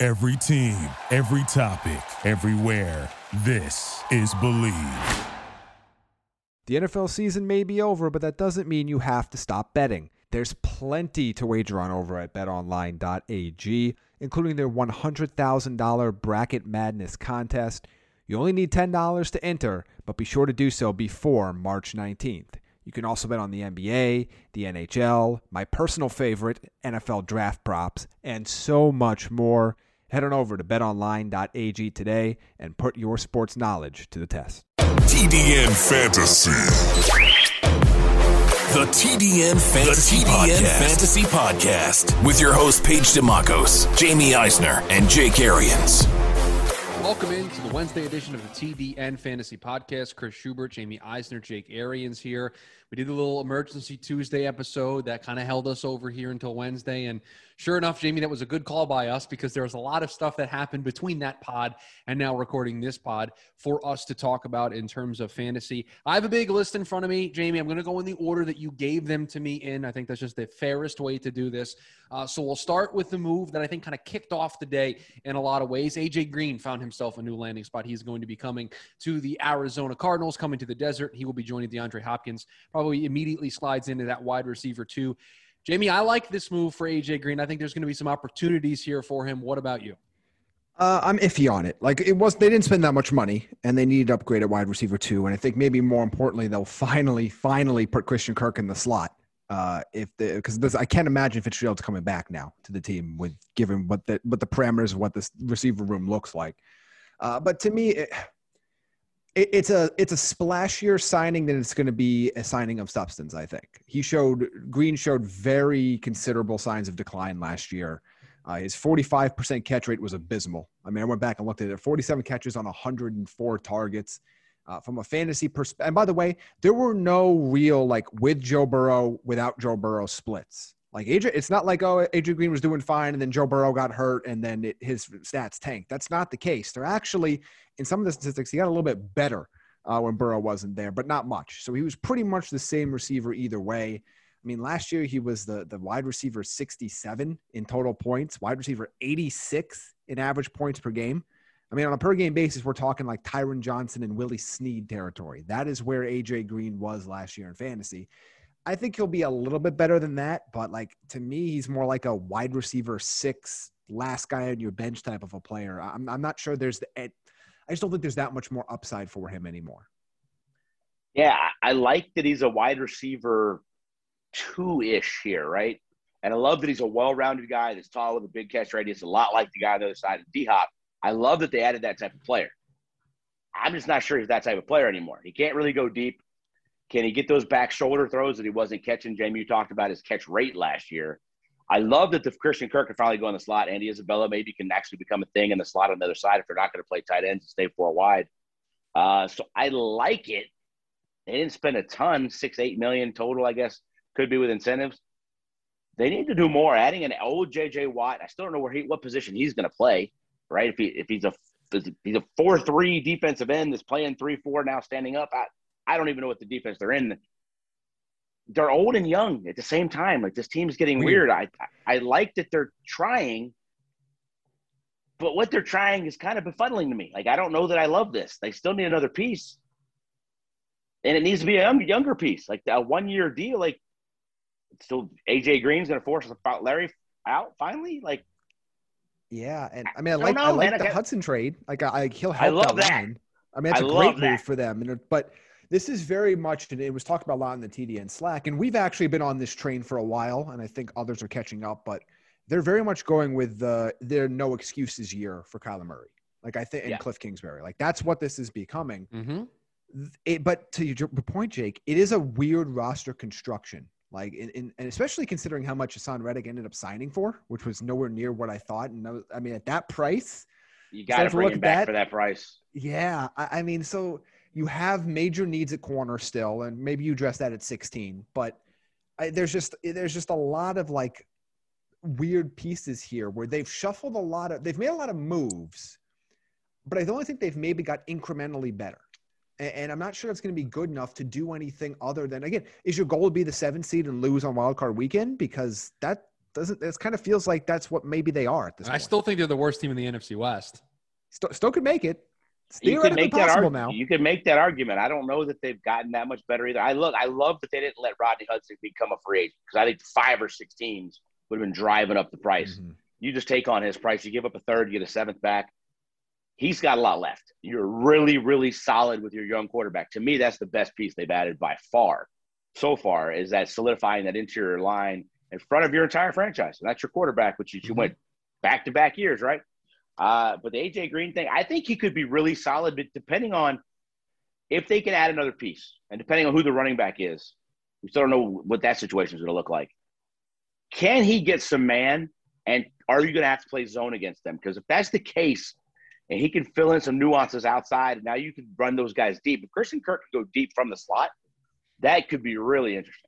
Every team, every topic, everywhere. This is Believe. The NFL season may be over, but that doesn't mean you have to stop betting. There's plenty to wager on over at betonline.ag, including their $100,000 Bracket Madness contest. You only need $10 to enter, but be sure to do so before March 19th. You can also bet on the NBA, the NHL, my personal favorite, NFL draft props, and so much more. Head on over to betonline.ag today and put your sports knowledge to the test. TDN Fantasy. The TDN Fantasy, The TDN Podcast. Fantasy Podcast with your host Paige DeMacos, Jamie Eisner, and Jake Arians. Welcome into the Wednesday edition of the TDN Fantasy Podcast. Chris Schubert, Jamie Eisner, Jake Arians here. We did a little emergency Tuesday episode that kind of held us over here until Wednesday. And sure enough, Jamie, that was a good call by us because there was a lot of stuff that happened between that pod and now recording this pod for us to talk about in terms of fantasy. I have a big list in front of me, Jamie. I'm going to go in the order that you gave them to me in. I think that's just the fairest way to do this. Uh, so we'll start with the move that I think kind of kicked off the day in a lot of ways. AJ Green found himself a new landing spot. He's going to be coming to the Arizona Cardinals, coming to the desert. He will be joining DeAndre Hopkins. Probably immediately slides into that wide receiver too. Jamie, I like this move for AJ Green. I think there's going to be some opportunities here for him. What about you? Uh, I'm iffy on it. Like it was, they didn't spend that much money, and they needed to upgrade at wide receiver too. And I think maybe more importantly, they'll finally, finally put Christian Kirk in the slot. Uh, if the because I can't imagine Fitzgerald's coming back now to the team with given what the what the parameters of what this receiver room looks like. Uh, but to me, it, it, it's a it's a splashier signing than it's going to be a signing of substance. I think he showed Green showed very considerable signs of decline last year. Uh, his 45% catch rate was abysmal. I mean, I went back and looked at it. 47 catches on 104 targets. Uh, from a fantasy perspective, and by the way, there were no real like with Joe Burrow, without Joe Burrow splits. Like AJ, it's not like oh AJ Green was doing fine and then Joe Burrow got hurt and then it, his stats tanked. That's not the case. They're actually in some of the statistics he got a little bit better uh, when Burrow wasn't there, but not much. So he was pretty much the same receiver either way. I mean, last year he was the the wide receiver 67 in total points, wide receiver 86 in average points per game. I mean, on a per game basis, we're talking like Tyron Johnson and Willie Snead territory. That is where AJ Green was last year in fantasy. I think he'll be a little bit better than that, but like to me, he's more like a wide receiver six, last guy on your bench type of a player. I'm, I'm not sure there's the, I just don't think there's that much more upside for him anymore. Yeah, I like that he's a wide receiver two ish here, right? And I love that he's a well rounded guy that's tall with a big catch radius, a lot like the guy on the other side of D Hop. I love that they added that type of player. I'm just not sure he's that type of player anymore. He can't really go deep. Can he get those back shoulder throws that he wasn't catching? Jamie, you talked about his catch rate last year. I love that the Christian Kirk can finally go in the slot. Andy Isabella maybe can actually become a thing in the slot on the other side if they're not going to play tight ends and stay four wide. Uh, so I like it. They didn't spend a ton, six, eight million total, I guess, could be with incentives. They need to do more. Adding an old JJ Watt. I still don't know where he, what position he's going to play, right? If he if he's a if he's a four three defensive end that's playing three four now standing up. I, I don't even know what the defense they're in. They're old and young at the same time. Like this team's getting weird. weird. I I like that they're trying, but what they're trying is kind of befuddling to me. Like I don't know that I love this. They still need another piece, and it needs to be a young, younger piece, like a one year deal. Like still AJ Green's going to force Larry out finally. Like yeah, and I mean I, I like know, I like man. the I Hudson trade. Like I, he'll help I love that, that. line. I mean, it's a great move for them. And but this is very much, and it was talked about a lot in the TDN Slack, and we've actually been on this train for a while, and I think others are catching up, but they're very much going with the their no excuses year for Kyler Murray. Like I think, and yeah. Cliff Kingsbury. Like that's what this is becoming. Mm-hmm. It, but to your point, Jake, it is a weird roster construction. Like, in, in, and especially considering how much Haason Reddick ended up signing for, which was nowhere near what I thought. And I, was, I mean, at that price, you got to bring him back that, for that price. Yeah, I, I mean, so you have major needs at corner still, and maybe you address that at 16. But I, there's just there's just a lot of like weird pieces here where they've shuffled a lot of they've made a lot of moves, but I don't think they've maybe got incrementally better. And, and I'm not sure it's going to be good enough to do anything other than again, is your goal to be the seventh seed and lose on wild card weekend? Because that doesn't it kind of feels like that's what maybe they are at this I point. still think they're the worst team in the NFC West. Still, still could make it. It's you can make that argument. now. You can make that argument. I don't know that they've gotten that much better either. I look, I love that they didn't let Rodney Hudson become a free agent because I think five or six teams would have been driving up the price. Mm-hmm. You just take on his price. You give up a third, you get a seventh back. He's got a lot left. You're really, really solid with your young quarterback. To me, that's the best piece they've added by far so far. Is that solidifying that interior line in front of your entire franchise? And that's your quarterback, which you mm-hmm. went back to back years, right? Uh, but the AJ Green thing, I think he could be really solid, but depending on if they can add another piece and depending on who the running back is, we still don't know what that situation is going to look like. Can he get some man? And are you going to have to play zone against them? Because if that's the case, and he can fill in some nuances outside, now you can run those guys deep. If Christian Kirk can go deep from the slot, that could be really interesting.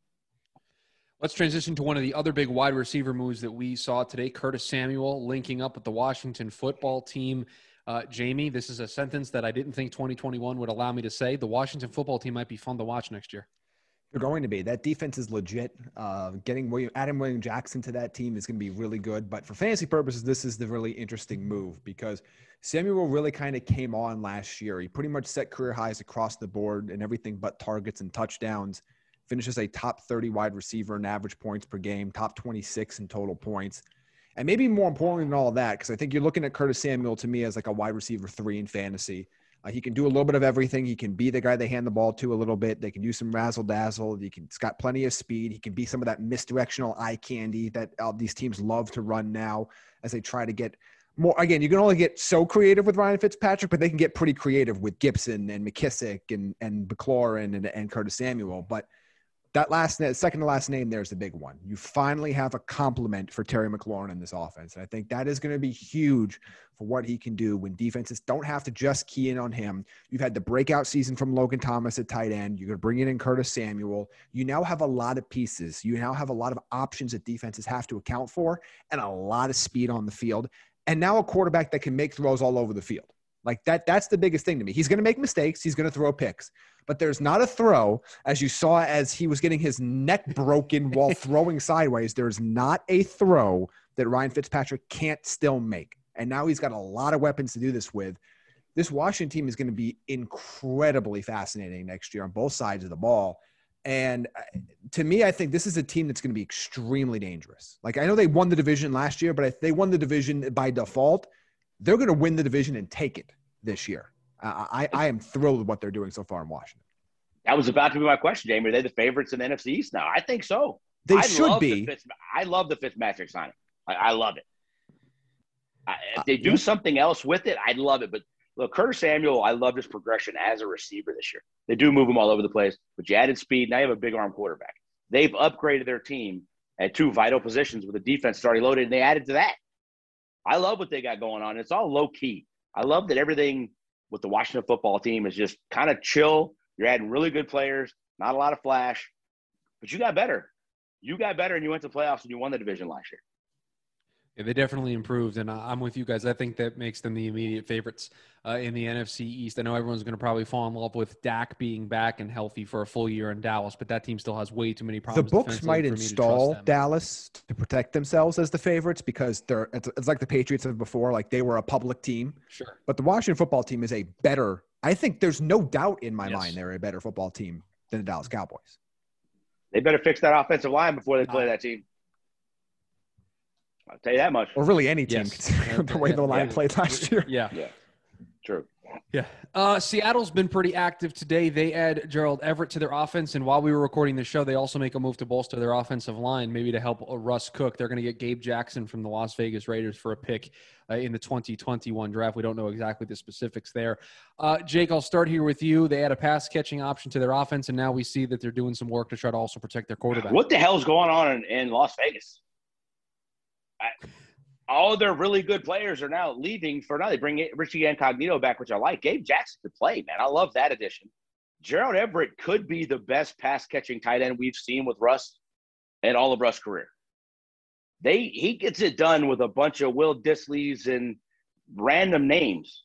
Let's transition to one of the other big wide receiver moves that we saw today. Curtis Samuel linking up with the Washington football team. Uh, Jamie, this is a sentence that I didn't think 2021 would allow me to say. The Washington football team might be fun to watch next year. They're going to be. That defense is legit. Uh, getting William, Adam William Jackson to that team is going to be really good. But for fantasy purposes, this is the really interesting move because Samuel really kind of came on last year. He pretty much set career highs across the board and everything but targets and touchdowns finishes a top 30 wide receiver in average points per game, top 26 in total points. And maybe more important than all that, because I think you're looking at Curtis Samuel to me as like a wide receiver three in fantasy. Uh, he can do a little bit of everything. He can be the guy they hand the ball to a little bit. They can do some razzle dazzle. He can, he's got plenty of speed. He can be some of that misdirectional eye candy that uh, these teams love to run now as they try to get more. Again, you can only get so creative with Ryan Fitzpatrick, but they can get pretty creative with Gibson and McKissic and and McLaurin and, and Curtis Samuel. But that last second to last name there is the big one. You finally have a complement for Terry McLaurin in this offense. And I think that is going to be huge for what he can do when defenses don't have to just key in on him. You've had the breakout season from Logan Thomas at tight end. You're going to bring in Curtis Samuel. You now have a lot of pieces. You now have a lot of options that defenses have to account for and a lot of speed on the field. And now a quarterback that can make throws all over the field. Like that, that's the biggest thing to me. He's going to make mistakes. He's going to throw picks, but there's not a throw as you saw as he was getting his neck broken while throwing sideways. There's not a throw that Ryan Fitzpatrick can't still make. And now he's got a lot of weapons to do this with. This Washington team is going to be incredibly fascinating next year on both sides of the ball. And uh, to me, I think this is a team that's going to be extremely dangerous. Like I know they won the division last year, but they won the division by default they're going to win the division and take it this year. I, I am thrilled with what they're doing so far in Washington. That was about to be my question, Jamie. Are they the favorites in the NFC East now? I think so. They I should be. Fitz, I love the Fitzmagic signing. I, I love it. I, if uh, they do something else with it, I'd love it. But look, Curtis Samuel, I love his progression as a receiver this year. They do move him all over the place, but you added speed. Now you have a big arm quarterback. They've upgraded their team at two vital positions with the defense already loaded, and they added to that. I love what they got going on. It's all low key. I love that everything with the Washington football team is just kind of chill. You're adding really good players, not a lot of flash, but you got better. You got better and you went to playoffs and you won the division last year. Yeah, they definitely improved, and I'm with you guys. I think that makes them the immediate favorites uh, in the NFC East. I know everyone's going to probably fall in love with Dak being back and healthy for a full year in Dallas, but that team still has way too many problems. The books might install to Dallas to protect themselves as the favorites because they're it's, it's like the Patriots of before, like they were a public team. Sure, but the Washington football team is a better. I think there's no doubt in my yes. mind they're a better football team than the Dallas Cowboys. They better fix that offensive line before they play that team. I'll tell you that much. Or really any team, yes. the way the line yeah. played last year. Yeah. Yeah. True. Yeah. Uh, Seattle's been pretty active today. They add Gerald Everett to their offense. And while we were recording the show, they also make a move to bolster their offensive line, maybe to help uh, Russ Cook. They're going to get Gabe Jackson from the Las Vegas Raiders for a pick uh, in the 2021 draft. We don't know exactly the specifics there. Uh, Jake, I'll start here with you. They add a pass catching option to their offense, and now we see that they're doing some work to try to also protect their quarterback. What the hell's going on in, in Las Vegas? I, all their really good players are now leaving for now. They bring Richie Incognito back, which I like. Gabe Jackson could play, man. I love that addition. Gerald Everett could be the best pass catching tight end we've seen with Russ and all of Russ' career. They he gets it done with a bunch of Will Disslys and random names.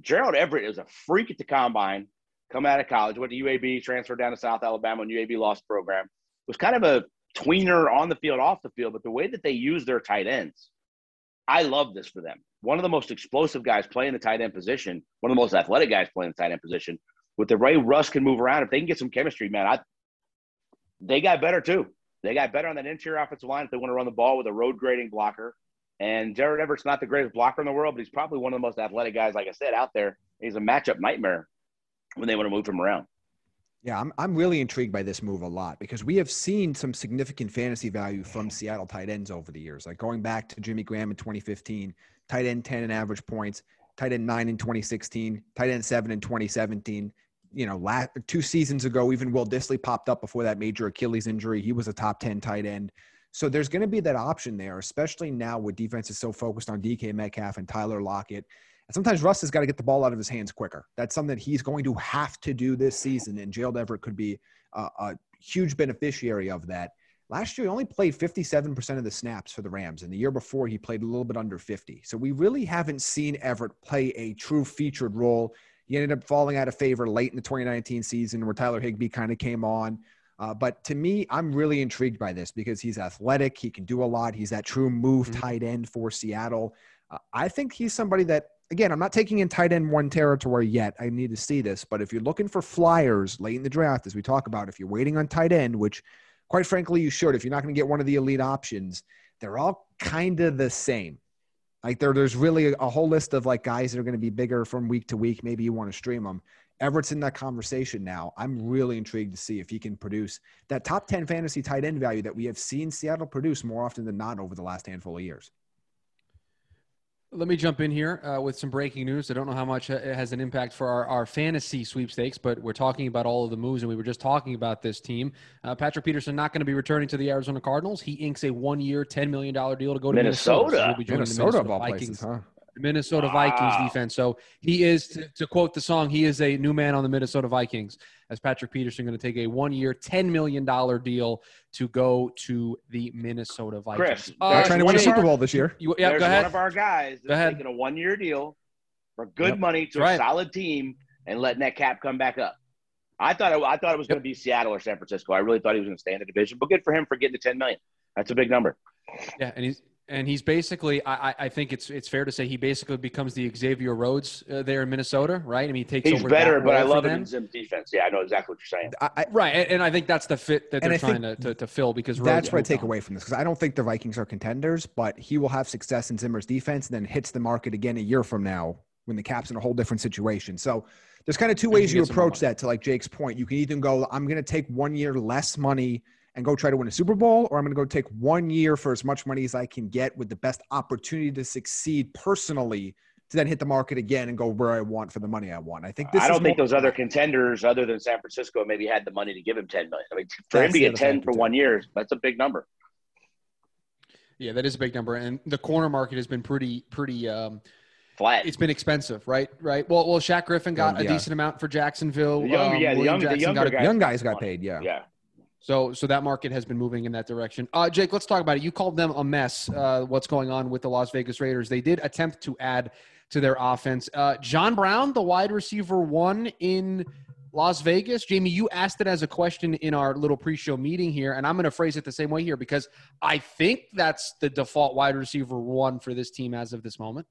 Gerald Everett is a freak at the combine, Come out of college, went to UAB, transferred down to South Alabama and UAB lost program. Was kind of a tweener on the field, off the field, but the way that they use their tight ends I love this for them. One of the most explosive guys playing the tight end position, one of the most athletic guys playing the tight end position. With the way Russ can move around, if they can get some chemistry, man, I they got better too. They got better on that interior offensive line if they want to run the ball with a road grading blocker. And Gerald Everett's not the greatest blocker in the world, but he's probably one of the most athletic guys, like I said, out there. He's a matchup nightmare when they want to move him around. Yeah, I'm, I'm really intrigued by this move a lot because we have seen some significant fantasy value from Seattle tight ends over the years. Like going back to Jimmy Graham in 2015, tight end 10 in average points, tight end 9 in 2016, tight end 7 in 2017. You know, last, two seasons ago, even Will Dissly popped up before that major Achilles injury. He was a top 10 tight end. So there's going to be that option there, especially now with defenses so focused on DK Metcalf and Tyler Lockett and sometimes Russ has got to get the ball out of his hands quicker. That's something that he's going to have to do this season, and Gerald Everett could be a, a huge beneficiary of that. Last year, he only played 57% of the snaps for the Rams, and the year before, he played a little bit under 50. So we really haven't seen Everett play a true featured role. He ended up falling out of favor late in the 2019 season where Tyler Higbee kind of came on. Uh, but to me, I'm really intrigued by this because he's athletic. He can do a lot. He's that true move mm-hmm. tight end for Seattle. Uh, I think he's somebody that again, I'm not taking in tight end one territory yet. I need to see this. But if you're looking for flyers late in the draft, as we talk about, if you're waiting on tight end, which quite frankly you should, if you're not going to get one of the elite options, they're all kind of the same. Like there, there's really a whole list of like guys that are going to be bigger from week to week. Maybe you want to stream them. Everett's in that conversation now. I'm really intrigued to see if he can produce that top 10 fantasy tight end value that we have seen Seattle produce more often than not over the last handful of years. Let me jump in here uh, with some breaking news. I don't know how much it has an impact for our, our fantasy sweepstakes, but we're talking about all of the moves, and we were just talking about this team. Uh, Patrick Peterson not going to be returning to the Arizona Cardinals. He inks a one-year, ten million dollar deal to go to Minnesota. Minnesota, so Minnesota, Minnesota Vikings. Places, huh? Minnesota wow. Vikings defense. So he is, to, to, quote the song, he is a new man on the Minnesota Vikings. As Patrick Peterson going to take a one-year, ten million dollar deal to go to the Minnesota Vikings. Chris, uh, trying to win a Super Bowl this year. You, yeah, There's go ahead. One of our guys is taking a one-year deal for good yep. money to right. a solid team and letting that cap come back up. I thought it, I thought it was yep. going to be Seattle or San Francisco. I really thought he was going to stay in the division, but good for him for getting the ten million. That's a big number. Yeah, and he's and he's basically, I, I think it's it's fair to say he basically becomes the Xavier Rhodes uh, there in Minnesota, right? I mean, he takes he's over. better, but I love him in Zim defense. Yeah, I know exactly what you're saying. I, right, and, and, I think that's the fit that they're trying to, to, to, fill because Rhodes that's what I take on. away from this because I don't think the Vikings are contenders, but he will have success in Zimmer's defense and then hits the market again a year from now when the cap's in a whole different situation. So there's kind of two ways you approach that. To like Jake's point, you can either go, I'm going to take one year less money and go try to win a Super Bowl, or I'm going to go take one year for as much money as I can get with the best opportunity to succeed personally to then hit the market again and go where I want for the money I want. I think this. Is I don't think those other contenders, other than San Francisco, maybe had the money to give him ten million. I mean, for him to get ten for one year, that's a big number. Yeah, that is a big number, and the corner market has been pretty, pretty. Um, Flat. It's been expensive, right? Right. Well, well, Shaq Griffin got yeah. a decent amount for Jacksonville. The younger, um, yeah, the, young, the younger got a, guys, young guys got paid. Yeah. Yeah. So, so that market has been moving in that direction. Uh, Jake, let's talk about it. You called them a mess. Uh, what's going on with the Las Vegas Raiders? They did attempt to add to their offense. Uh, John Brown, the wide receiver one in Las Vegas. Jamie, you asked it as a question in our little pre-show meeting here, and I'm going to phrase it the same way here because I think that's the default wide receiver one for this team as of this moment.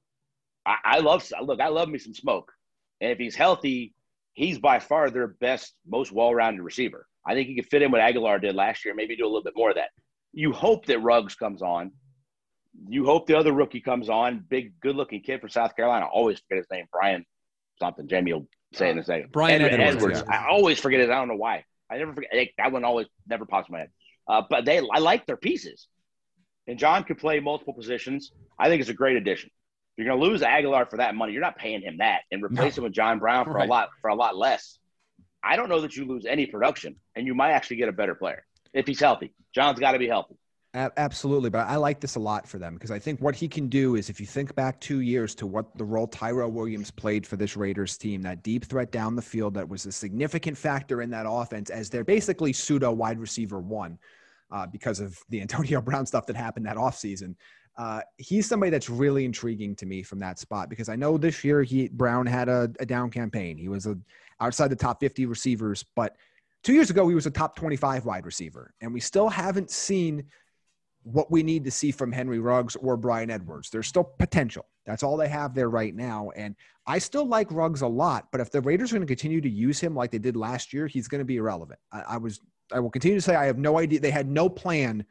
I, I love look. I love me some smoke, and if he's healthy, he's by far their best, most well-rounded receiver. I think he could fit in what Agholor did last year, maybe do a little bit more of that. You hope that Ruggs comes on. You hope the other rookie comes on. Big, good looking kid from South Carolina. I always forget his name, Bryan something. Jamie will say in a second. Bryan Ed- Edwards, I always forget it. I don't know why. I never forget like, that one. Always never pops in my head. Uh, but they, I like their pieces, and John could play multiple positions. I think it's a great addition. You're going to lose Agholor for that money. You're not paying him that, and replace him with John Brown for Right. a lot for a lot less. I don't know that you lose any production, and you might actually get a better player if he's healthy. John's got to be healthy. Absolutely, but I like this a lot for them because I think what he can do is if you think back two years to what the role Tyrell Williams played for this Raiders team, that deep threat down the field that was a significant factor in that offense as they're basically pseudo wide receiver one uh, because of the Antonio Brown stuff that happened that offseason. Uh, he's somebody that's really intriguing to me from that spot because I know this year he Brown had a, a down campaign. He was a, outside the top 50 receivers, but two years ago he was a top 25 wide receiver, and we still haven't seen what we need to see from Henry Ruggs or Bryan Edwards. There's still potential. That's all they have there right now. And I still like Ruggs a lot, but if the Raiders are going to continue to use him like they did last year, he's going to be irrelevant. I, I was I will continue to say I have no idea. They had no plan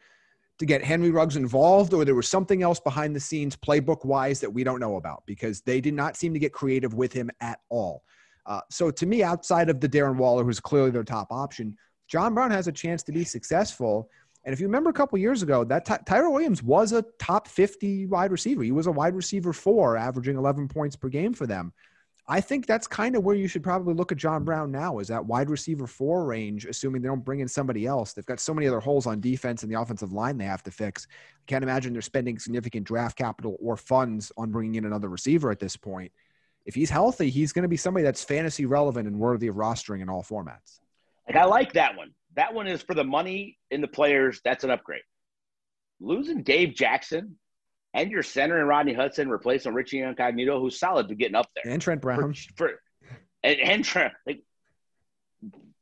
to get Henry Ruggs involved, or there was something else behind the scenes, playbook wise, that we don't know about because they did not seem to get creative with him at all. Uh, so to me, outside of the Darren Waller, who's clearly their top option, John Brown has a chance to be successful. And if you remember a couple years ago, that Ty- Tyrell Williams was a top 50 wide receiver. He was a wide receiver four, averaging 11 points per game for them. I think that's kind of where you should probably look at John Brown now is that wide receiver four range, assuming they don't bring in somebody else. They've got so many other holes on defense and the offensive line they have to fix. I can't imagine they're spending significant draft capital or funds on bringing in another receiver at this point. If he's healthy, he's going to be somebody that's fantasy relevant and worthy of rostering in all formats. Like I like that one. That one is for the money in the players. That's an upgrade. Losing Gabe Jackson and your center and Rodney Hudson, replacing Richie Incognito, who's solid to getting up there. And Trent Brown. For, for and, and Trent, like,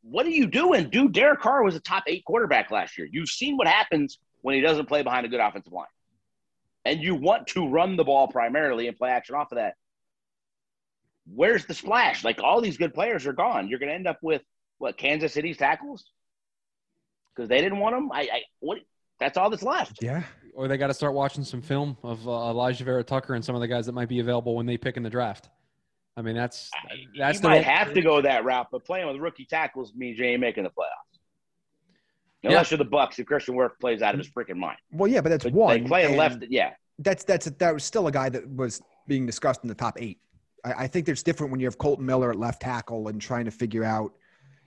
what are you doing? Dude, Derek Carr was a top eight quarterback last year. You've seen what happens when he doesn't play behind a good offensive line. And you want to run the ball primarily and play action off of that. Where's the splash? Like all these good players are gone. You're going to end up with what Kansas City's tackles because they didn't want them. I, I what? That's all that's left. Yeah. Or they got to start watching some film of uh, Alijah Vera-Tucker and some of the guys that might be available when they pick in the draft. I mean, that's that's you the might have to go that route, but playing with rookie tackles means you ain't making the playoffs. Unless you're the Bucs, if Tristan Wirfs plays out of his freaking mind. Well, yeah, but that's But one. They playing and left, yeah. That's that's that was still a guy that was being discussed in the top eight. I, I think there's different when you have Kolton Miller at left tackle and trying to figure out,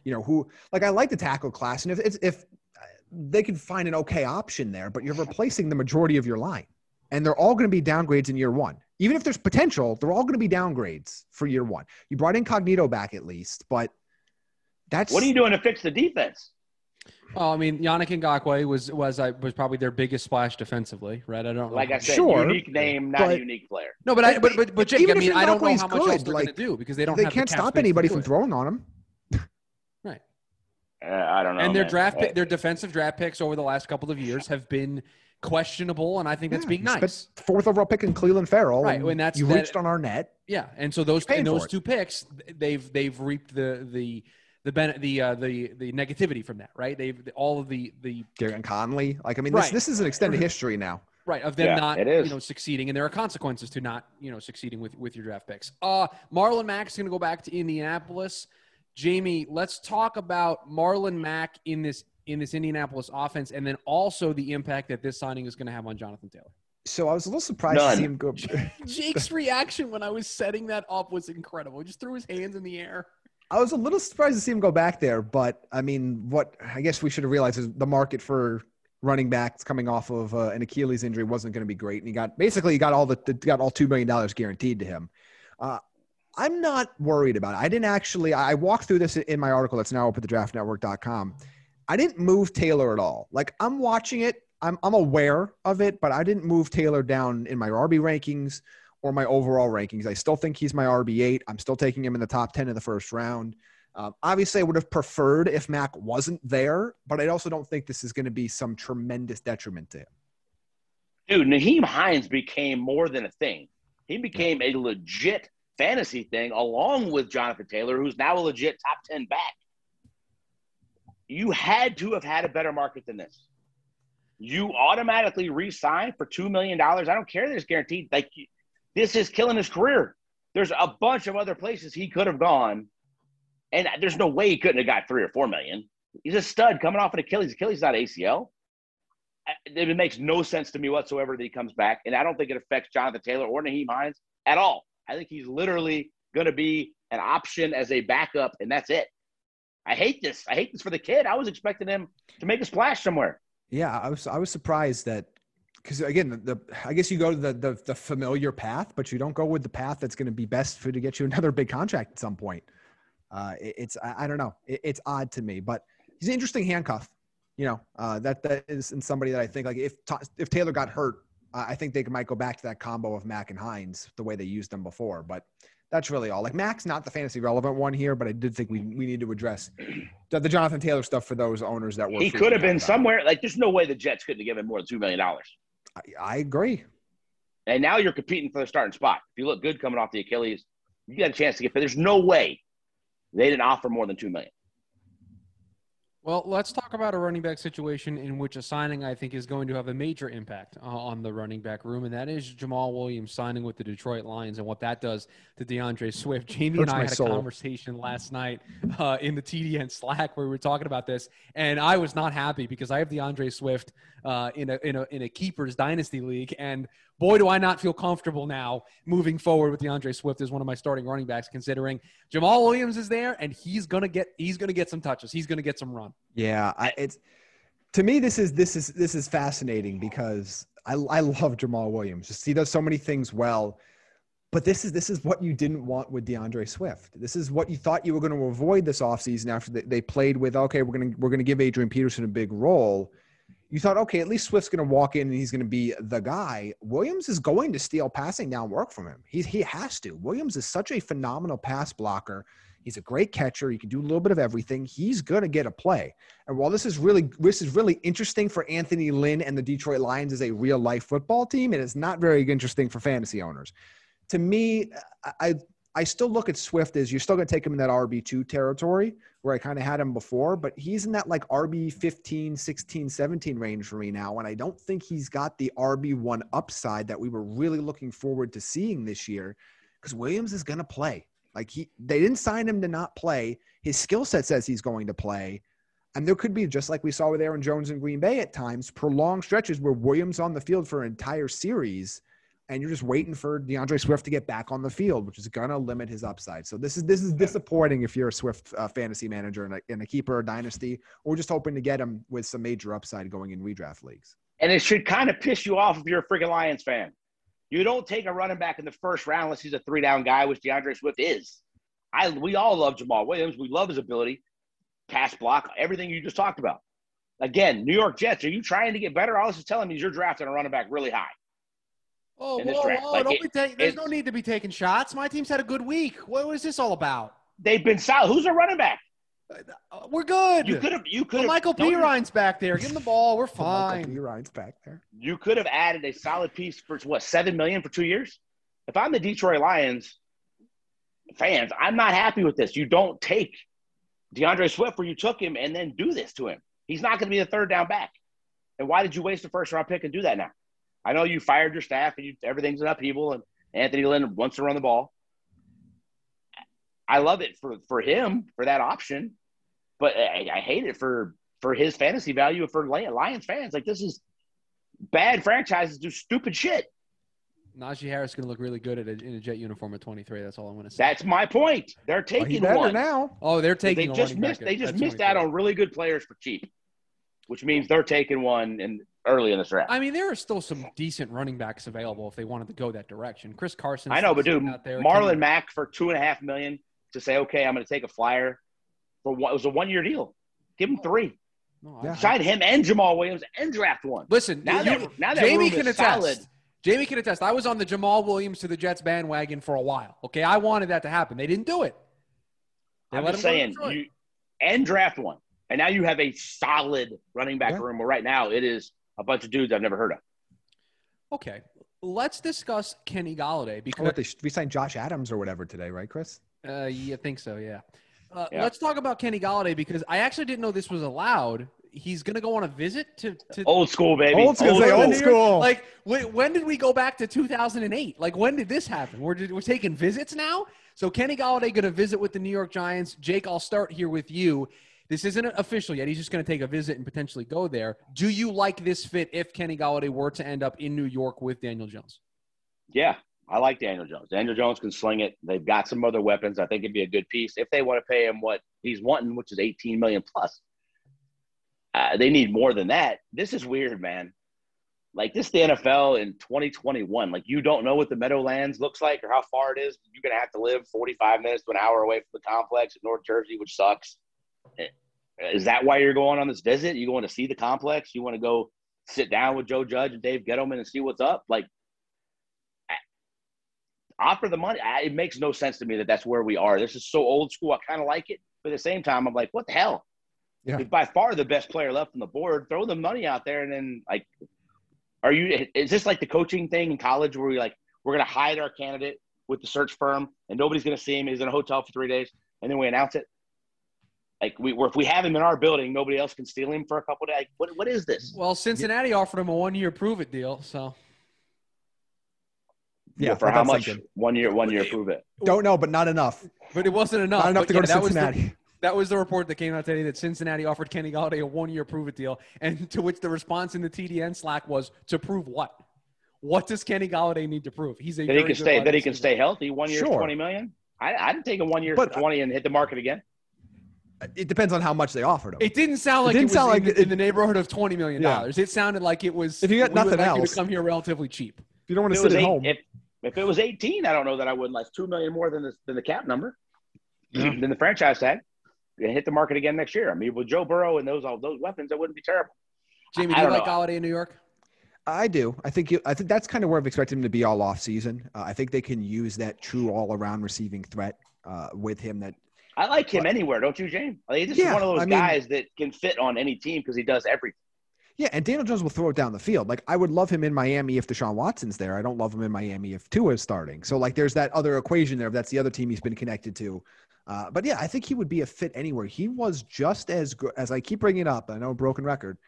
you know, who. Like I like the tackle class, and if if, if uh, they can find an okay option there, but you're replacing the majority of your line, and they're all going to be downgrades in year one. Even if there's potential, they're all going to be downgrades for year one. You brought Incognito back at least, but that's What are you doing to fix the defense? Well, I mean, Yannick Ngakoue was was I was probably their biggest splash defensively, right? I don't know. Like I said, Sure, unique name, not but- a unique player. no, but I but but, but Jake, I mean, I don't know Ngakoue's how much else they're like, going to do because they don't. they have can't cap stop space anybody from it. throwing on them. Right. Uh, I don't know. and their man. draft Uh, pick, their defensive draft picks over the last couple of years have been questionable, and I think that's Yeah, being nice. Fourth overall pick in Clelin Ferrell. Right, and that's- you that- reached on Arnette. Yeah, and so those and those two picks, they've they've reaped the the the ben- the uh, the the negativity from that, right? They've all of the the Gareon Conley. Like, I mean, Right. this, this is an extended history now. right of them Yeah, not it is. you know succeeding, and there are consequences to not you know succeeding with with your draft picks. Uh, Marlon Mack is going to go back to Indianapolis. Jamie, let's talk about Marlon Mack in this in this Indianapolis offense, and then also the impact that this signing is going to have on Jonathan Taylor. So I was a little surprised to see him go. Jake's reaction when I was setting that up was incredible. He just threw his hands in the air. I was a little surprised to see him go back there, but I mean, what I guess we should have realized is the market for running backs coming off of uh, an Achilles injury wasn't going to be great, and he got basically he got all the, got all two million dollars guaranteed to him. Uh, I'm not worried about it. I didn't actually. I walked through this in my article that's now up at the draftnetwork.com. I didn't move Taylor at all. Like I'm watching it. I'm I'm aware of it, but I didn't move Taylor down in my RB rankings or my overall rankings. I still think he's my RB8. I'm still taking him in the top 10 of the first round. Um, obviously, I would have preferred if Mack wasn't there, but I also don't think this is going to be some tremendous detriment to him. Dude, Nyheim Hines became more than a thing. He became a legit fantasy thing along with Jonathan Taylor, who's now a legit top 10 back. You had to have had a better market than this. You automatically re sign for $2 million. I don't care that it's guaranteed. Like, this is killing his career. There's a bunch of other places he could have gone, and there's no way he couldn't have got three or four million. He's a stud coming off an Achilles. Achilles not ACL. Uh, it makes no sense to me whatsoever that he comes back, and I don't think it affects Jonathan Taylor or Nyheim Hines at all. I think he's literally going to be an option as a backup, and that's it. I hate this. I hate this for the kid. I was expecting him to make a splash somewhere. Yeah, I was I was surprised that because again, the, the, I guess you go to the, the, the familiar path, but you don't go with the path that's going to be best for to get you another big contract at some point. Uh, it, it's I, I, don't know. It, it's odd to me, but he's an interesting handcuff. You know, uh, that that is in somebody that I think like if if Taylor got hurt, uh, I think they might go back to that combo of Mack and Hines the way they used them before. But that's really all. Like Mack's not the fantasy relevant one here, but I did think we, we need to address the, the Jonathan Taylor stuff for those owners that were. He could have been somewhere. Like, there's no way the Jets couldn't have given more than two million dollars. I, I, agree. And now you're competing for the starting spot. If you look good coming off the Achilles, you got a chance to get. There's no way they didn't offer more than two million. Well, let's talk about a running back situation in which a signing I think is going to have a major impact uh, on the running back room, and that is Jamaal Williams signing with the Detroit Lions and what that does to D'Andre Swift. Jamie and I had soul. a conversation last night uh, in the TDN Slack where we were talking about this, and I was not happy because I have D'Andre Swift uh, in a in a in a keepers dynasty league, and boy, do I not feel comfortable now moving forward with D'Andre Swift as one of my starting running backs, considering Jamaal Williams is there and he's gonna get he's gonna get some touches, he's gonna get some run. Yeah, I, it's to me this is this is this is fascinating because I I love Jamaal Williams. Just he does so many things well. But this is this is what you didn't want with D'Andre Swift. This is what you thought you were going to avoid this offseason after they, they played with okay, we're going to we're going to give Adrian Peterson a big role you thought, okay, at least Swift's going to walk in and he's going to be the guy. Williams is going to steal passing down work from him. He, he has to. Williams is such a phenomenal pass blocker. He's a great catcher. He can do a little bit of everything. He's going to get a play. And while this is really this is really interesting for Anthony Lynn and the Detroit Lions as a real life football team, and it is not very interesting for fantasy owners. To me, I I still look at Swift as you're still going to take him in that RB2 territory where I kind of had him before, but he's in that like RB 15, 16, 17 range for me now. And I don't think he's got the RB1 upside that we were really looking forward to seeing this year because Williams is going to play. Like he, they didn't sign him to not play. His skill set says he's going to play. And there could be, just like we saw with Aaron Jones in Green Bay at times, prolonged stretches where Williams on the field for an entire series and you're just waiting for D'Andre Swift to get back on the field, which is going to limit his upside. So this is this is disappointing if you're a Swift uh, fantasy manager and a, in a keeper or dynasty, or just hoping to get him with some major upside going in redraft leagues. And it should kind of piss you off if you're a freaking Lions fan. You don't take a running back in the first round unless he's a three down guy, which D'Andre Swift is. I we all love Jamaal Williams. We love his ability, pass block, everything you just talked about. Again, New York Jets, are you trying to get better? All this is telling me is you're drafting a running back really high. Oh, whoa, whoa! Like don't it, be ta- there's no need to be taking shots. My team's had a good week. What was this all about? They've been solid. Who's a running back? Uh, we're good. You could have. You could. Michael Perine's back there. Give him the ball. We're fine. Michael Perine's back there. You could have added a solid piece for what seven million for two years. If I'm the Detroit Lions fans, I'm not happy with this. You don't take D'Andre Swift where you took him and then do this to him. He's not going to be the third down back. And why did you waste the first round pick and do that now? I know you fired your staff and you, everything's in upheaval, and Anthony Lynn wants to run the ball. I love it for for him for that option, but I, I hate it for for his fantasy value for Lions fans. Like this is bad franchises do stupid shit. Najee Harris is going to look really good a, in a jet uniform at 23. That's all I want to say. That's my point. They're taking oh, one now. Oh, they're taking. They just missed. They just missed out on really good players for cheap, which means they're taking one and early in the draft. I mean, there are still some decent running backs available if they wanted to go that direction. Chris Carson. I know, but dude, Marlon Mack for two and a half million to say, okay, I'm going to take a flyer for what it was a one year deal. Give him oh. three. No, yeah. Sign him and Jamaal Williams and draft one. Listen, now you, that, now that Jamie can attest. Solid, Jamie can attest. I was on the Jamaal Williams to the Jets bandwagon for a while. Okay, I wanted that to happen. They didn't do it. They I'm just saying, you and draft one, and now you have a solid running back yeah. room. Where right now it is a bunch of dudes I've never heard of. Okay, let's discuss Kenny Golladay because oh, they, we signed Josh Adams or whatever today, right, Chris? Uh, yeah, I think so. Yeah. Uh, yeah. Let's talk about Kenny Golladay because I actually didn't know this was allowed he's going to go on a visit to, to Old school, baby. Old school, Old old school. Like, when, when did we go back to 2008? Like, when did this happen? We're, we're taking visits now? So, Kenny Golladay going to visit with the New York Giants. Jake, I'll start here with you. This isn't official yet. He's just going to take a visit and potentially go there. Do you like this fit if Kenny Golladay were to end up in New York with Daniel Jones? Yeah, I like Daniel Jones. Daniel Jones can sling it. They've got some other weapons. I think it'd be a good piece if they want to pay him what he's wanting, which is 18 million plus. Uh, they need more than that. This is weird, man. Like this, is the NFL in 2021. Like you don't know what the Meadowlands looks like or how far it is. You're gonna have to live 45 minutes to an hour away from the complex in North Jersey, which sucks. Is that why you're going on this visit? You going to see the complex? You want to go sit down with Joe Judge and Dave Gettleman and see what's up? Like, offer the money. It makes no sense to me that that's where we are. This is so old school. I kind of like it, but at the same time, I'm like, what the hell? Yeah. He's by far the best player left on the board. Throw the money out there, and then like, are you? Is this like the coaching thing in college where we like we're gonna hide our candidate with the search firm and nobody's gonna see him? He's in a hotel for three days, and then we announce it. Like we, if we have him in our building, nobody else can steal him for a couple days. What, what is this? Well, Cincinnati offered him a one-year prove-it deal, so Yeah, for how much? thinking. One year, one year, prove it. Don't know, but not enough. but it wasn't enough. Not enough But to go yeah, to that was the- Cincinnati. That was the report that came out today that Cincinnati offered Kenny Golladay a one-year prove-it deal, and to which the response in the TDN Slack was to prove what? What does Kenny Golladay need to prove? He's a That he can good stay. That he can receiver. stay healthy. One year, Sure. twenty million. I, I'd take a one year But- for twenty and hit the market again. It depends on how much they offered him. It didn't sound like it, didn't was sound in, like the- it- in the neighborhood of twenty million dollars. It sounded like it was. If you got we would nothing like else. to come here relatively cheap. if you don't want to it, sit was at eight, home, if, if it was eighteen, I don't know that I wouldn't like two million more than the than the cap number, than the franchise tag. And hit the market again next year. I mean, with Joe Burrow and those all those weapons, that wouldn't be terrible. Jamie, I do you like know. Golladay in New York? I do. I think you, I think that's kind of where I've expected him to be all off season. Uh, I think they can use that true all around receiving threat uh, with him. That I like him But- anywhere, don't you, James? Like, just Yeah, one of those I mean- guys that can fit on any team because he does everything. yeah, and Daniel Jones will throw it down the field. Like I would love him in Miami if Deshaun Watson's there. I don't love him in Miami if Tua is starting. So like there's that other equation there. If that's the other team he's been connected to. Uh, but yeah, I think he would be a fit anywhere. He was just as good as I keep bringing it up. I know a broken record.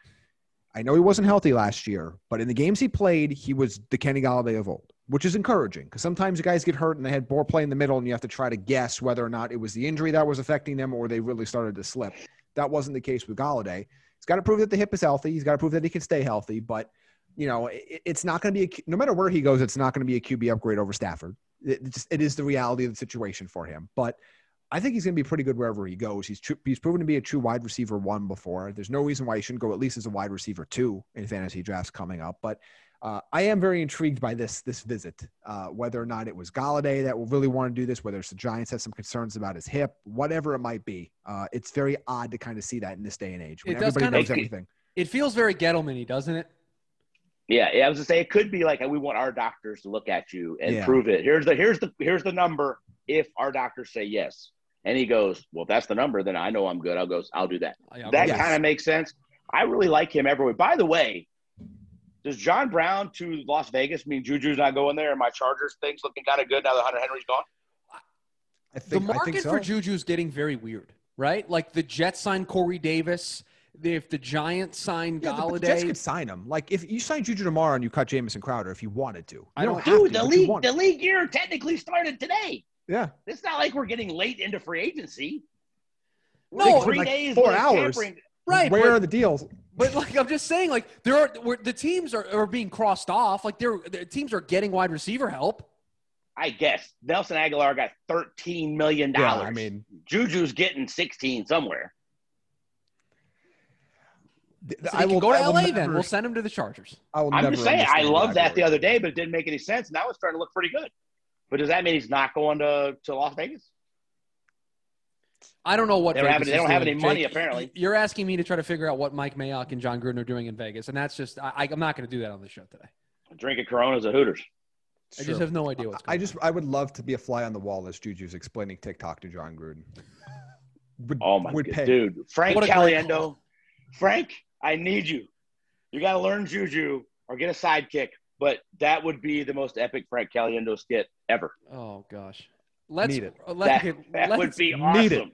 I know he wasn't healthy last year, but in the games he played, he was the Kenny Golladay of old, which is encouraging because sometimes the guys get hurt and they had more play in the middle, and you have to try to guess whether or not it was the injury that was affecting them or they really started to slip. That wasn't the case with Golladay. He's got to prove that the hip is healthy. He's got to prove that he can stay healthy. But you know, it, it's not going to be a, no matter where he goes. It's not going to be a QB upgrade over Stafford. It, it is the reality of the situation for him. But I think he's going to be pretty good wherever he goes. He's true, he's proven to be a true wide receiver one before. There's no reason why he shouldn't go at least as a wide receiver two in fantasy drafts coming up. But uh, I am very intrigued by this this visit. Uh, whether or not it was Golladay that will really want to do this, whether it's the Giants have some concerns about his hip, whatever it might be, uh, it's very odd to kind of see that in this day and age when It does everybody kinda- knows everything. It feels very Gettleman-y, doesn't it? Yeah, yeah. I was to say it could be like we want our doctors to look at you and Yeah. prove it. Here's the here's the here's the number. If our doctors say yes, and he goes, well, if that's the number, then I know I'm good. I'll go. I'll do that. Oh, yeah, That Yes. kind of makes sense. I really like him everywhere. By the way, does John Brown to Las Vegas mean Juju's not going there? And my Chargers thing's looking kind of good now that Hunter Henry's gone. I the think, I market think so. for Juju is getting very weird, right? Like the Jets signed Corey Davis. If the Giants signed Yeah, the, the Jets could sign him. Like if you sign Juju tomorrow and you cut Jamison Crowder if you wanted to. You I don't- have to, the league the league year technically started today. Yeah. It's not like we're getting late into free agency. No, Like three like days, four hours. tampering. right? Where but, are the deals? but like I'm just saying, like there are where the teams are, are being crossed off. Like they're the teams are getting wide receiver help. I guess Nelson Agholor got thirteen million dollars. Yeah, dollars. I mean, Juju's getting sixteen somewhere. th- So I can will go to I will LA never- then. We'll send him to the Chargers. I will I'm never just saying, I loved that the other day, but it didn't make any sense. Now it's starting to look pretty good. But does that mean he's not going to, to Las Vegas? I don't know what They don't have Vegas any- they don't have doing, any money, Jake. apparently. You're asking me to try to figure out what Mike Mayock and Jon Gruden are doing in Vegas, and that's just I, I'm not going to do that on the show today. Drinking Coronas at Hooters. I just have no idea what's going on. I just I would love to be a fly on the wall as Juju's explaining TikTok to Jon Gruden. Would, Oh my would god, pay. dude! Frank What a great Caliendo. Frank, I need you. You got to learn Juju or get a sidekick. But that would be the most epic Frank Caliendo skit ever. Oh gosh, let's Need it. let That, that would let's- be Need it. awesome.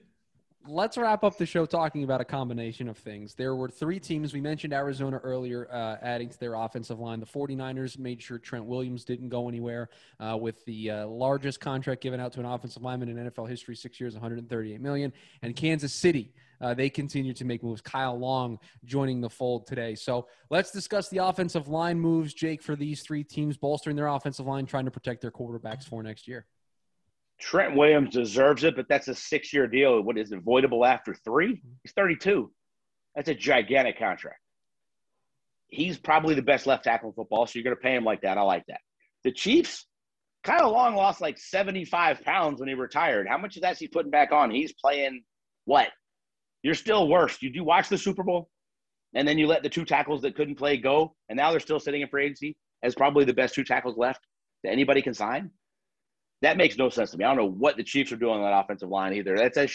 let's wrap up the show talking about a combination of things. There were three teams. We mentioned Arizona earlier, uh, adding to their offensive line. The 49ers made sure Trent Williams didn't go anywhere uh, with the uh, largest contract given out to an offensive lineman in NFL history, six years, 138 million. And Kansas City, uh, they continue to make moves. Kyle Long joining the fold today. So let's discuss the offensive line moves, Jake, for these three teams bolstering their offensive line, trying to protect their quarterbacks for next year. Trent Williams deserves it, but that's a six year deal. What is it, voidable after three? He's 32. That's a gigantic contract. He's probably the best left tackle in football, so you're going to pay him like that. I like that. The Chiefs, Kyle Long lost like 75 pounds when he retired. How much of that he putting back on? He's playing what? You're still worse. You do watch the Super Bowl, and then you let the two tackles that couldn't play go, and now they're still sitting in free agency as probably the best two tackles left that anybody can sign. That makes no sense to me. I don't know what the Chiefs are doing on that offensive line either. That's a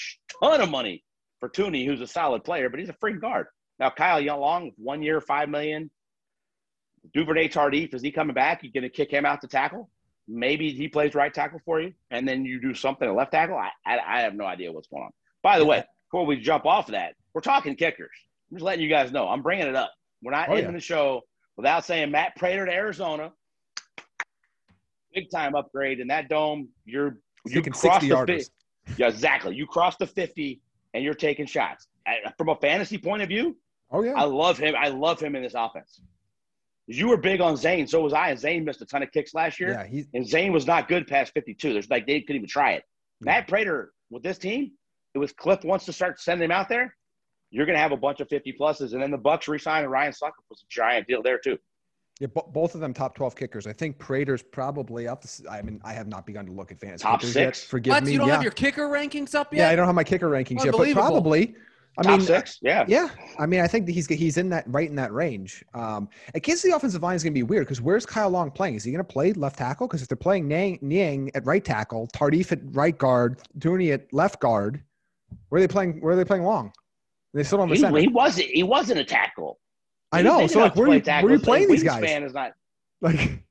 ton of money for Thuney, who's a solid player, but he's a free guard. Now Kyle Young Long, one year, five million. Duvernay Tardif, is he coming back? You're going to kick him out to tackle? Maybe he plays right tackle for you, and then you do something at left tackle. I, I, I have no idea what's going on. By the way, before we jump off of that, we're talking kickers. I'm just letting you guys know. I'm bringing it up. We're not oh, ending yeah. the show without saying Matt Prater to Arizona big time upgrade in that dome. You're you cross the yarders. Yeah, exactly. You cross the 50 and you're taking shots. From a fantasy point of view, oh yeah, I love him. I love him in this offense. You were big on Zane, so was I. And Zane missed a ton of kicks last year. Yeah, and Zane was not good past 52. There's like they couldn't even try it. Yeah. Matt Prater with this team, it was Kliff wants to start sending him out there. You're going to have a bunch of 50 pluses, and then the Bucs re-signing Ryan Succop was a giant deal there too. Yeah, b- both of them top 12 kickers. I think Prater's probably up. To, I mean, I have not begun to look at fantasy top six. Yet. Forgive what? me. You don't yeah. have your kicker rankings up yet? Yeah, I don't have my kicker rankings yet, but probably. I top mean, six. Yeah, yeah. I mean, I think he's he's in that right in that range. Um, and Kansas City offensive line is going to be weird because where's Kyle Long playing? Is he going to play left tackle? Because if they're playing Niang, Niang at right tackle, Tardif at right guard, Thuney at left guard, where are they playing? Where are they playing Long? They still on the he, center. He wasn't. He wasn't a tackle. I know. So like, where are you, where are you playing these guys? Is not, like,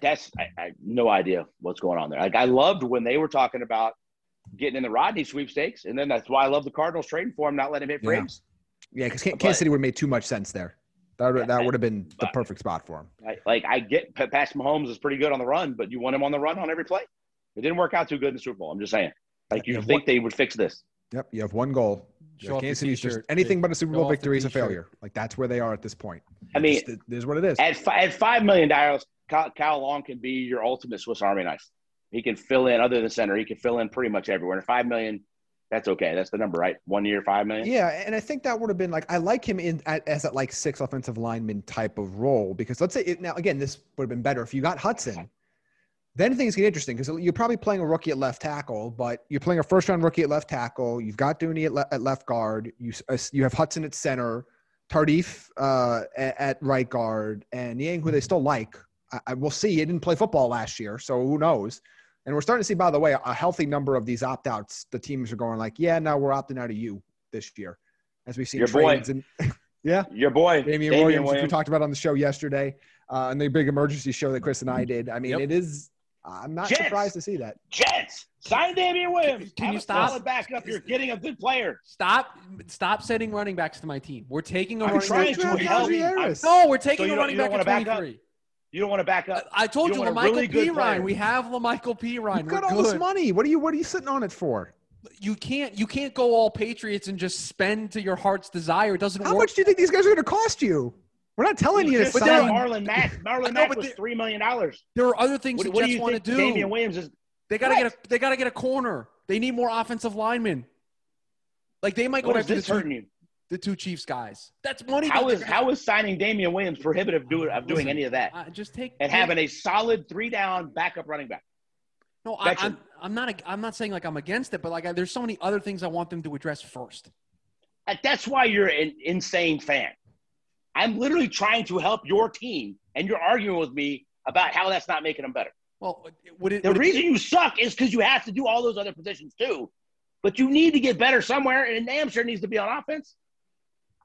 that's I, I no idea what's going on there. Like I loved when they were talking about getting in the Rodney sweepstakes, and then that's why I love the Cardinals trading for him, not letting him hit frames. Yeah, because yeah, Kansas City would have made too much sense there. That would, that would have been the perfect spot for him. I, like I get Patrick Mahomes is pretty good on the run, but you want him on the run on every play. It didn't work out too good in the Super Bowl. I'm just saying. Like you, you think one, they would fix this? Yep, you have one goal. Show Kansas City's just anything but a Super Bowl victory is a failure. Like that's where they are at this point. I mean, this is what it is. At, at five million dollars, Kyle, Long can be your ultimate Swiss Army knife. He can fill in, other than center, he can fill in pretty much everywhere. And five million, that's okay. That's the number, right? One year, five million. Yeah, and I think that would have been like I like him in as that like six offensive lineman type of role because let's say it, now again this would have been better if you got Hudson. Then things get interesting because you're probably playing a rookie at left tackle, but you're playing a first round rookie at left tackle. You've got Thuney at, le- at left guard. You uh, you have Hudson at center, Tardif uh, at, at, right guard, and Niang, who they still like, I, I will see. He didn't play football last year, so who knows? And we're starting to see, by the way, a healthy number of these opt outs. The teams are going like, yeah, now we're opting out of you this year, as we see your trades. And yeah, your boy, Damian, Damien Williams, Williams, we talked about on the show yesterday, uh, and the big emergency show that Chris and I did. I mean, yep. it is. I'm not Jets. surprised to see that. Jets sign Damien Williams. Can you stop? Solid backup. You're getting a good player. Stop. Stop sending running backs to my team. We're taking a I'm running back. To help. No, we're taking so a running back at 23. You don't want to back up. I told you, you La'Mical really Perine. We have La'Mical Perine. You've got all this money. What are you? What are you sitting on it for? You can't. You can't go all Patriots and just spend to your heart's desire. It doesn't How work. much do you think these guys are going to cost you? We're not telling you, to sign. Marlon Mack. Marlon Mack was three million dollars. There are other things what, the Jets want to do. Damien Williams is. They got to get a. They got to get a corner. They need more offensive linemen. Like they might go what after the hurting you? the two Chiefs guys. That's money. How is how is signing Damien Williams prohibitive do, of doing any of that? Uh, just take and take, having a solid three down backup running back. No, I, am I'm, I'm not. I'm not saying like I'm against it, but like I, there's so many other things I want them to address first. That's why you're an insane fan. I'm literally trying to help your team, and you're arguing with me about how that's not making them better. Well, would it, the would reason it, you suck is because you have to do all those other positions too. But you need to get better somewhere, and Nam sure needs to be on offense.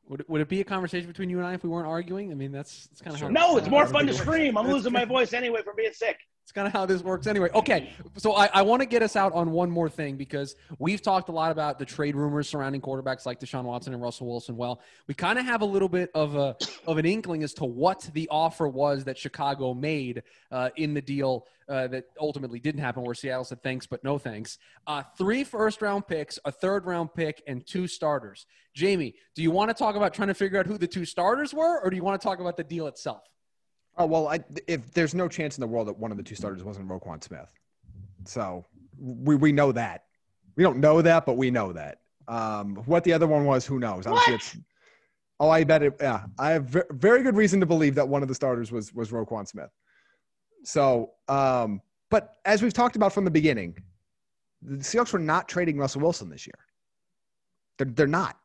Would, would it be a conversation between you and I if we weren't arguing? I mean, that's, that's kind of sure. no. It's more fun to scream. I'm losing my voice anyway from being sick. It's kind of how this works anyway. Okay, so I, I want to get us out on one more thing because we've talked a lot about the trade rumors surrounding quarterbacks like Deshaun Watson and Russell Wilson. Well, we kind of have a little bit of a of an inkling as to what the offer was that Chicago made uh, in the deal uh, that ultimately didn't happen, where Seattle said thanks but no thanks. Uh, three first round picks, a third round pick, and two starters. Jamie, do you want to talk about trying to figure out who the two starters were, or do you want to talk about the deal itself? Oh well, I, if there's no chance in the world that one of the two starters wasn't Roquan Smith, so we we know that. We don't know that, but we know that. Um, what the other one was, who knows? Obviously, it's. Oh, I bet it. Yeah, I have ve- very good reason to believe that one of the starters was was Roquan Smith. So, um, but as we've talked about from the beginning, the Seahawks were not trading Russell Wilson this year. They're they're not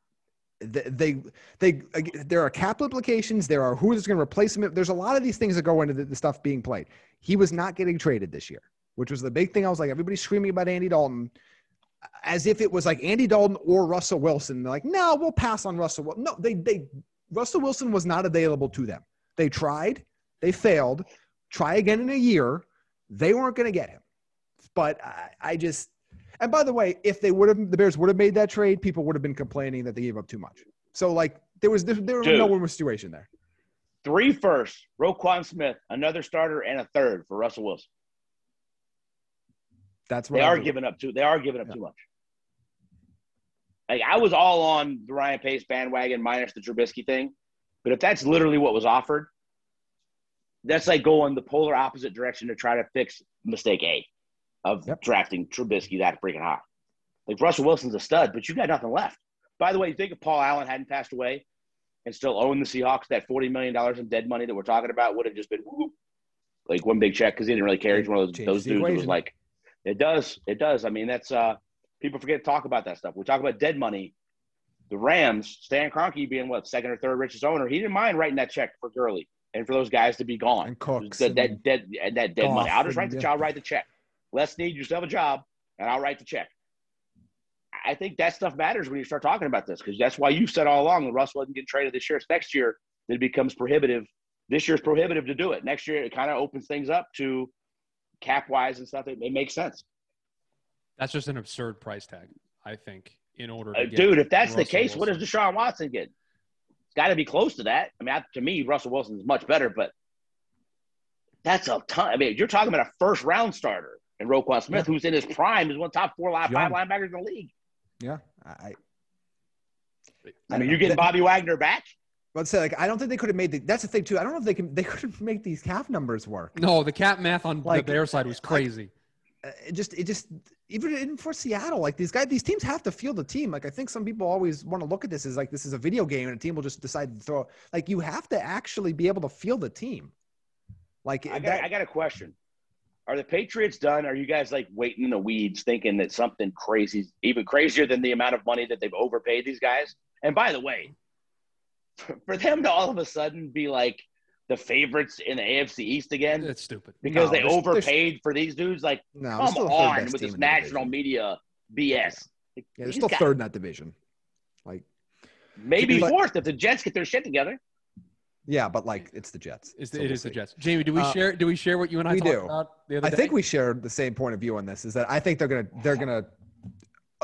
they they there are capital implications there are who is going to replace him there's a lot of these things that go into the, the, stuff being played. He was not getting traded this year which was the big thing. I was like everybody's screaming about andy dalton as if it was like andy dalton or russell wilson. They're like no we'll pass on russell no they they russell wilson was not available to them. They tried they failed. Try again in a year they weren't going to get him. But I, I just and by the way, if they would have, the Bears would have made that trade, people would have been complaining that they gave up too much. So like there was there, was no win situation there. Three firsts, Roquan Smith, another starter, and a third for Russell Wilson. That's what they I'm are doing. giving up too. They are giving up yeah. too much. Like I was all on the Ryan Pace bandwagon minus the Trubisky thing, but if that's literally what was offered, that's like going the polar opposite direction to try to fix mistake A of yep. drafting Trubisky that freaking high. Like Russell Wilson's a stud, but you got nothing left. By the way, you think if Paul Allen hadn't passed away and still owned the Seahawks, that forty million dollars in dead money that we're talking about would have just been whoop, like one big check because he didn't really care. He's one of those, those dudes who was like, it does, it does. I mean, that's uh, people forget to talk about that stuff. We talk about dead money. The Rams, Stan Kroenke being what second or third richest owner, he didn't mind writing that check for Gurley and for those guys to be gone. And Cooks, that, that dead that dead money. I'll just write the child, write the check. Les Snead yourself a job, and I'll write the check. I think that stuff matters when you start talking about this because that's why you said all along that Russ wasn't getting traded this year. It's next year that it becomes prohibitive. This year's prohibitive to do it. Next year it kind of opens things up to cap wise and stuff. It, it, makes sense. That's just an absurd price tag, I think. In order, uh, dude, if that's Russell the case, Wilson. what does Deshaun Watson get? It's got to be close to that. I mean, to me, Russell Wilson is much better, but that's a ton. I mean, you're talking about a first round starter and Roquan Smith, yeah. who's in his prime, is one of top four five linebackers in the league. Yeah, I. I I mean, you're getting Bobby Wagner back. Let's say, like, I don't think they could have made the. That's the thing too. I don't know if they can. They couldn't make these cap numbers work. No, the cap math on like, the Bear side was crazy. Like, it just, it just, even for Seattle, like these guys, these teams have to field a team. Like I think some people always want to look at this as like this is a video game, and a team will just decide to throw. Like you have to actually be able to field a team. Like I got, that, I got a question. Are the Patriots done? Are you guys like waiting in the weeds thinking that something crazy, even crazier than the amount of money that they've overpaid these guys? And by the way, for them to all of a sudden be like the favorites in the AFC East again, it's stupid because no, they overpaid for these dudes. Like, no, come on with this national media BS. Yeah, they're still third in that division. Like, maybe fourth if the Jets get their shit together. Yeah, but like it's the Jets. It's the, so it we'll is the Jets. Jamie, do we uh, share? Do we share what you and I we talked do. about the other I day? think we shared the same point of view on this. Is that I think they're gonna they're gonna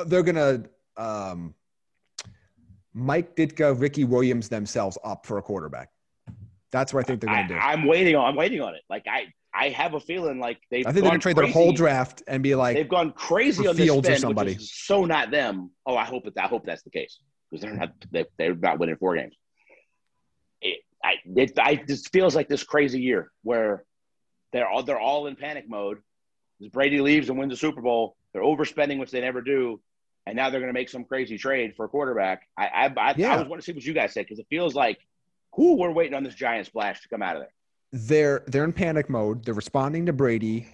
they're gonna um, Mike Ditka, Ricky Williams themselves up for a quarterback. That's what I think they're gonna do. I'm waiting on. I'm waiting on it. Like I I have a feeling like they've. I think they're gonna trade crazy. their whole draft and be like they've gone crazy on Fields spend, or somebody. so not them. Oh, I hope it. I hope that's the case because they're not. They, they're not winning four games. I it I just feels like this crazy year where they're all they're all in panic mode. As Brady leaves and wins the Super Bowl, they're overspending, which they never do, and now they're going to make some crazy trade for a quarterback. I I, I, yeah. I was want to see what you guys said because it feels like who we're waiting on this giant splash to come out of there. They're they're in panic mode. They're responding to Brady.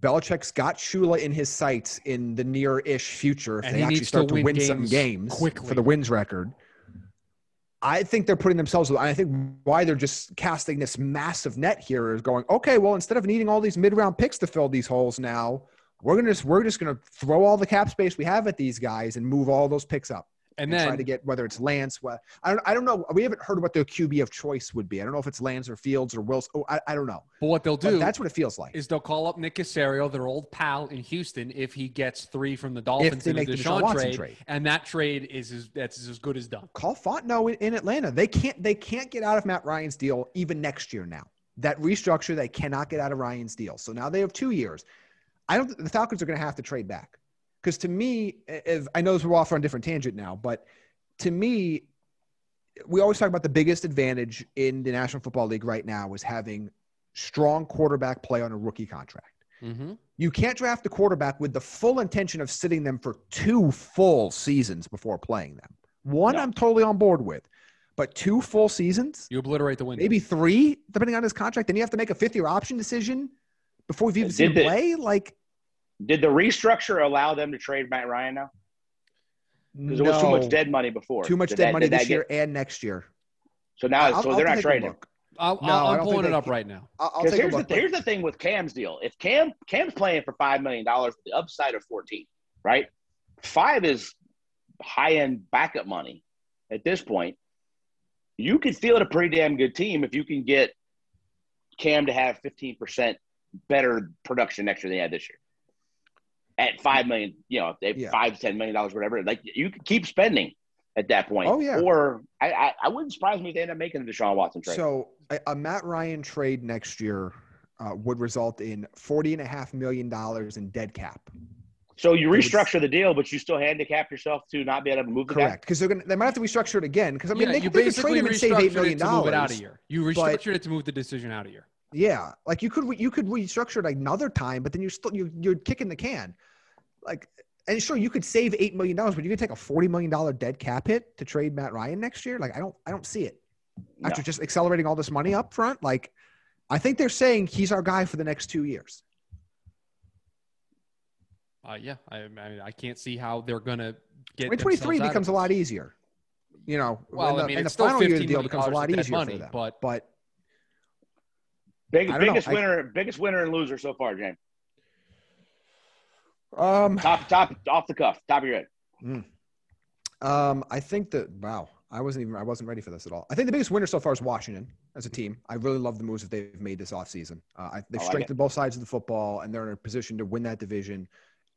Belichick's got Shula in his sights in the near-ish future if and they actually start to win, win some games quickly. for the wins record. I think they're putting themselves. I think why they're just casting this massive net here is going. Okay, well, instead of needing all these mid-round picks to fill these holes, now we're gonna just we're just gonna throw all the cap space we have at these guys and move all those picks up. And and, try then- to get whether it's Lance. What I don't, I don't know. We haven't heard what their QB of choice would be. I don't know if it's Lance or Fields or Wills. Oh, I, I don't know. But what they'll But do that's what it feels like. is they'll call up Nick Caserio, their old pal in Houston, if he gets three from the Dolphins they in make the Deshaun Deshaun trade, trade. and that trade is as, that's as good as done. Call Fontenot in, in Atlanta. They can't. They can't get out of Matt Ryan's deal even next year. Now that restructure, they cannot get out of Ryan's deal. So now they have two years. I don't. The Falcons are going to have to trade back because to me, if, I know this we're off on a different tangent now, but to me, we always talk about the biggest advantage in the National Football League right now is having strong quarterback play on a rookie contract. Mm-hmm. You can't draft a quarterback with the full intention of sitting them for two full seasons before playing them. One, No. I'm totally on board with, but two full seasons, You obliterate the window. maybe three, depending on his contract. Then you have to make a fifth year option decision before we've even seen him play. Like, Did the restructure allow them to trade Matt Ryan now? Because there was too much dead money before. Too much Did dead that- money this year get- and next year. So now, I'll- so I'll they're not take a trading. look. I'll, No, I'll, I I'm pulling it up can- right now. I'll, I'll Because take a here's look. the, here's the thing with Cam's deal. If Cam Cam's playing for five million dollars with the upside of fourteen, right? Five is high end backup money at this point. You could field a pretty damn good team if you can get Cam to have fifteen percent better production next year than he had this year. At five million, you know, if Yeah. five ten million dollars, whatever. Like you could keep spending at that point. Oh, yeah. Or I, I, I wouldn't surprise me if they end up making the Deshaun Watson trade. So a, a Matt Ryan trade next year uh, would result in forty and a half million dollars in dead cap. So you It was- restructure the deal, but you still handicap yourself to not be able to move the guy. Correct, because they're gonna they might have to restructure it again. Because I mean, yeah, they, you they could basically trade him and save eight million dollars. to move it out of dollars. here. You but- it to move the decision out of here. Yeah, like you could you could restructure it another time, but then you're still you're, you're kicking the can. Like, and sure, you could save eight million dollars, but you could take a forty million dollar dead cap hit to trade Matt Ryan next year. Like, I don't I don't see it No. after just accelerating all this money up front. Like, I think they're saying he's our guy for the next two years. Uh, yeah, I, I mean, I can't see how they're gonna get. 2023 themselves becomes a lot easier. You know, Well, and the, I mean, and the final year of the deal becomes a lot easier money, for them. but- but Big, don't know. biggest I- winner, biggest winner and loser so far, James. um, Top, top, off the cuff, top of your head. Um, I think that wow, I wasn't even I wasn't ready for this at all. I think the biggest winner so far is Washington as a team. I really love the moves that they've made this offseason. Uh, I, they've like strengthened both sides of the football, and they're in a position to win that division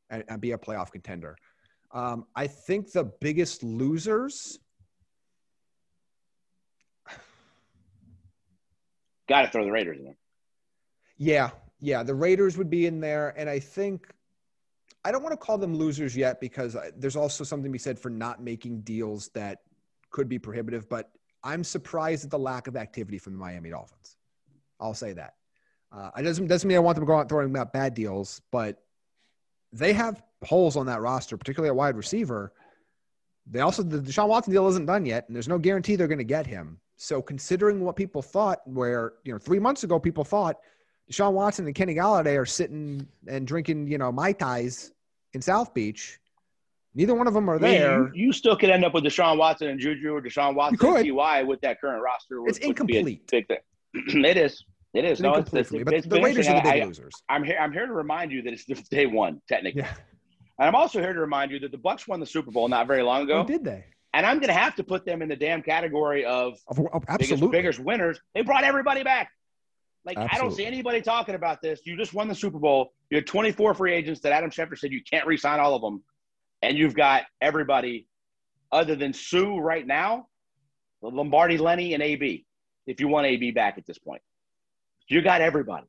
and, and be a playoff contender. Um, I think the biggest losers. Got to throw the Raiders in there. Yeah, yeah, the Raiders would be in there, and I think I don't want to call them losers yet because there's also something to be said for not making deals that could be prohibitive. But I'm surprised at the lack of activity from the Miami Dolphins. I'll say that. Uh, it doesn't doesn't mean I want them to go out throwing out bad deals, but they have holes on that roster, particularly a wide receiver. They also the Deshaun Watson deal isn't done yet, and there's no guarantee they're going to get him. So considering what people thought, where you know three months ago people thought Deshaun Watson and Kenny Golladay are sitting and drinking you know mai tais in South Beach, neither one of them are there. you, you still could end up with Deshaun Watson and Juju or Deshaun Watson and Ty with that current roster. would- It's would be a incomplete. Big thing. it is. It is. It's No, it's, it's, me, but it's the Raiders are the big I- losers. I'm here. I'm here to remind you that it's day one, technically, Yeah, and I'm also here to remind you that the Bucs won the Super Bowl not very long ago, oh, did they? And I'm going to have to put them in the damn category of Of- of- biggest, biggest winners. They brought everybody back. Like I don't see anybody talking about this. You just won the Super Bowl. You had 24 free agents that Adam Schefter said you can't re-sign all of them, and you've got everybody other than Suh right now, Lombardi, Lenny, and AB. If you want AB back at this point, you got everybody.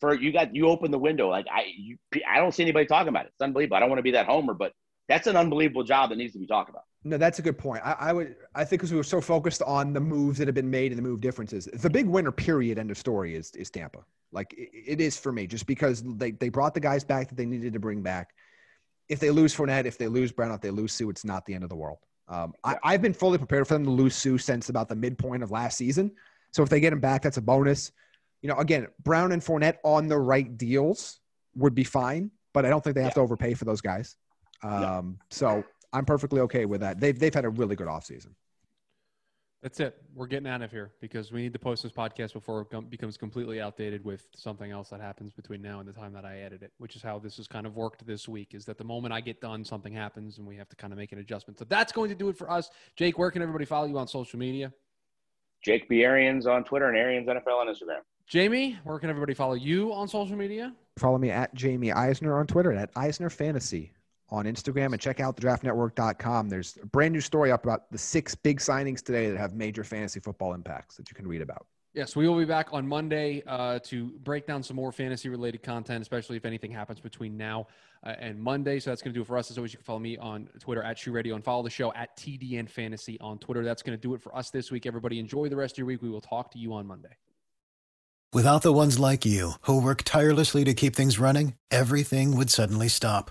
For you got you open the window. Like I, you, I don't see anybody talking about it. It's unbelievable. I don't want to be that homer, but that's an unbelievable job that needs to be talked about. No, that's a good point. I, I would, I think, because we were so focused on the moves that have been made and the move differences. The big winner, period, end of story, is is Tampa. Like it, it is for me, just because they they brought the guys back that they needed to bring back. If they lose Fournette, if they lose Brown, if they lose Suh, it's not the end of the world. Um, I, I've been fully prepared for them to lose Suh since about the midpoint of last season. So if they get him back, that's a bonus. You know, again, Brown and Fournette on the right deals would be fine, but I don't think they have to overpay for those guys. Um, So I'm perfectly okay with that. They've they've had a really good offseason. That's it. We're getting out of here because we need to post this podcast before it com- becomes completely outdated with something else that happens between now and the time that I edit it, which is how this has kind of worked this week. Is that the moment I get done, something happens and we have to kind of make an adjustment. So that's going to do it for us. Jake, where can everybody follow you on social media? Jake B. Arians on Twitter and Arians NFL on Instagram. Jamie, where can everybody follow you on social media? Follow me at Jamie Eisner on Twitter and at Eisner Fantasy on Instagram and check out thedraftnetwork.com. There's a brand new story up about the six big signings today that have major fantasy football impacts that you can read about. Yes, we will be back on Monday uh, to break down some more fantasy related content, especially if anything happens between now uh, and Monday. So that's going to do it for us. As always, you can follow me on Twitter at Shoe Radio and follow the show at TDN Fantasy on Twitter. That's going to do it for us this week. Everybody, enjoy the rest of your week. We will talk to you on Monday. Without the ones like you who work tirelessly to keep things running, everything would suddenly stop.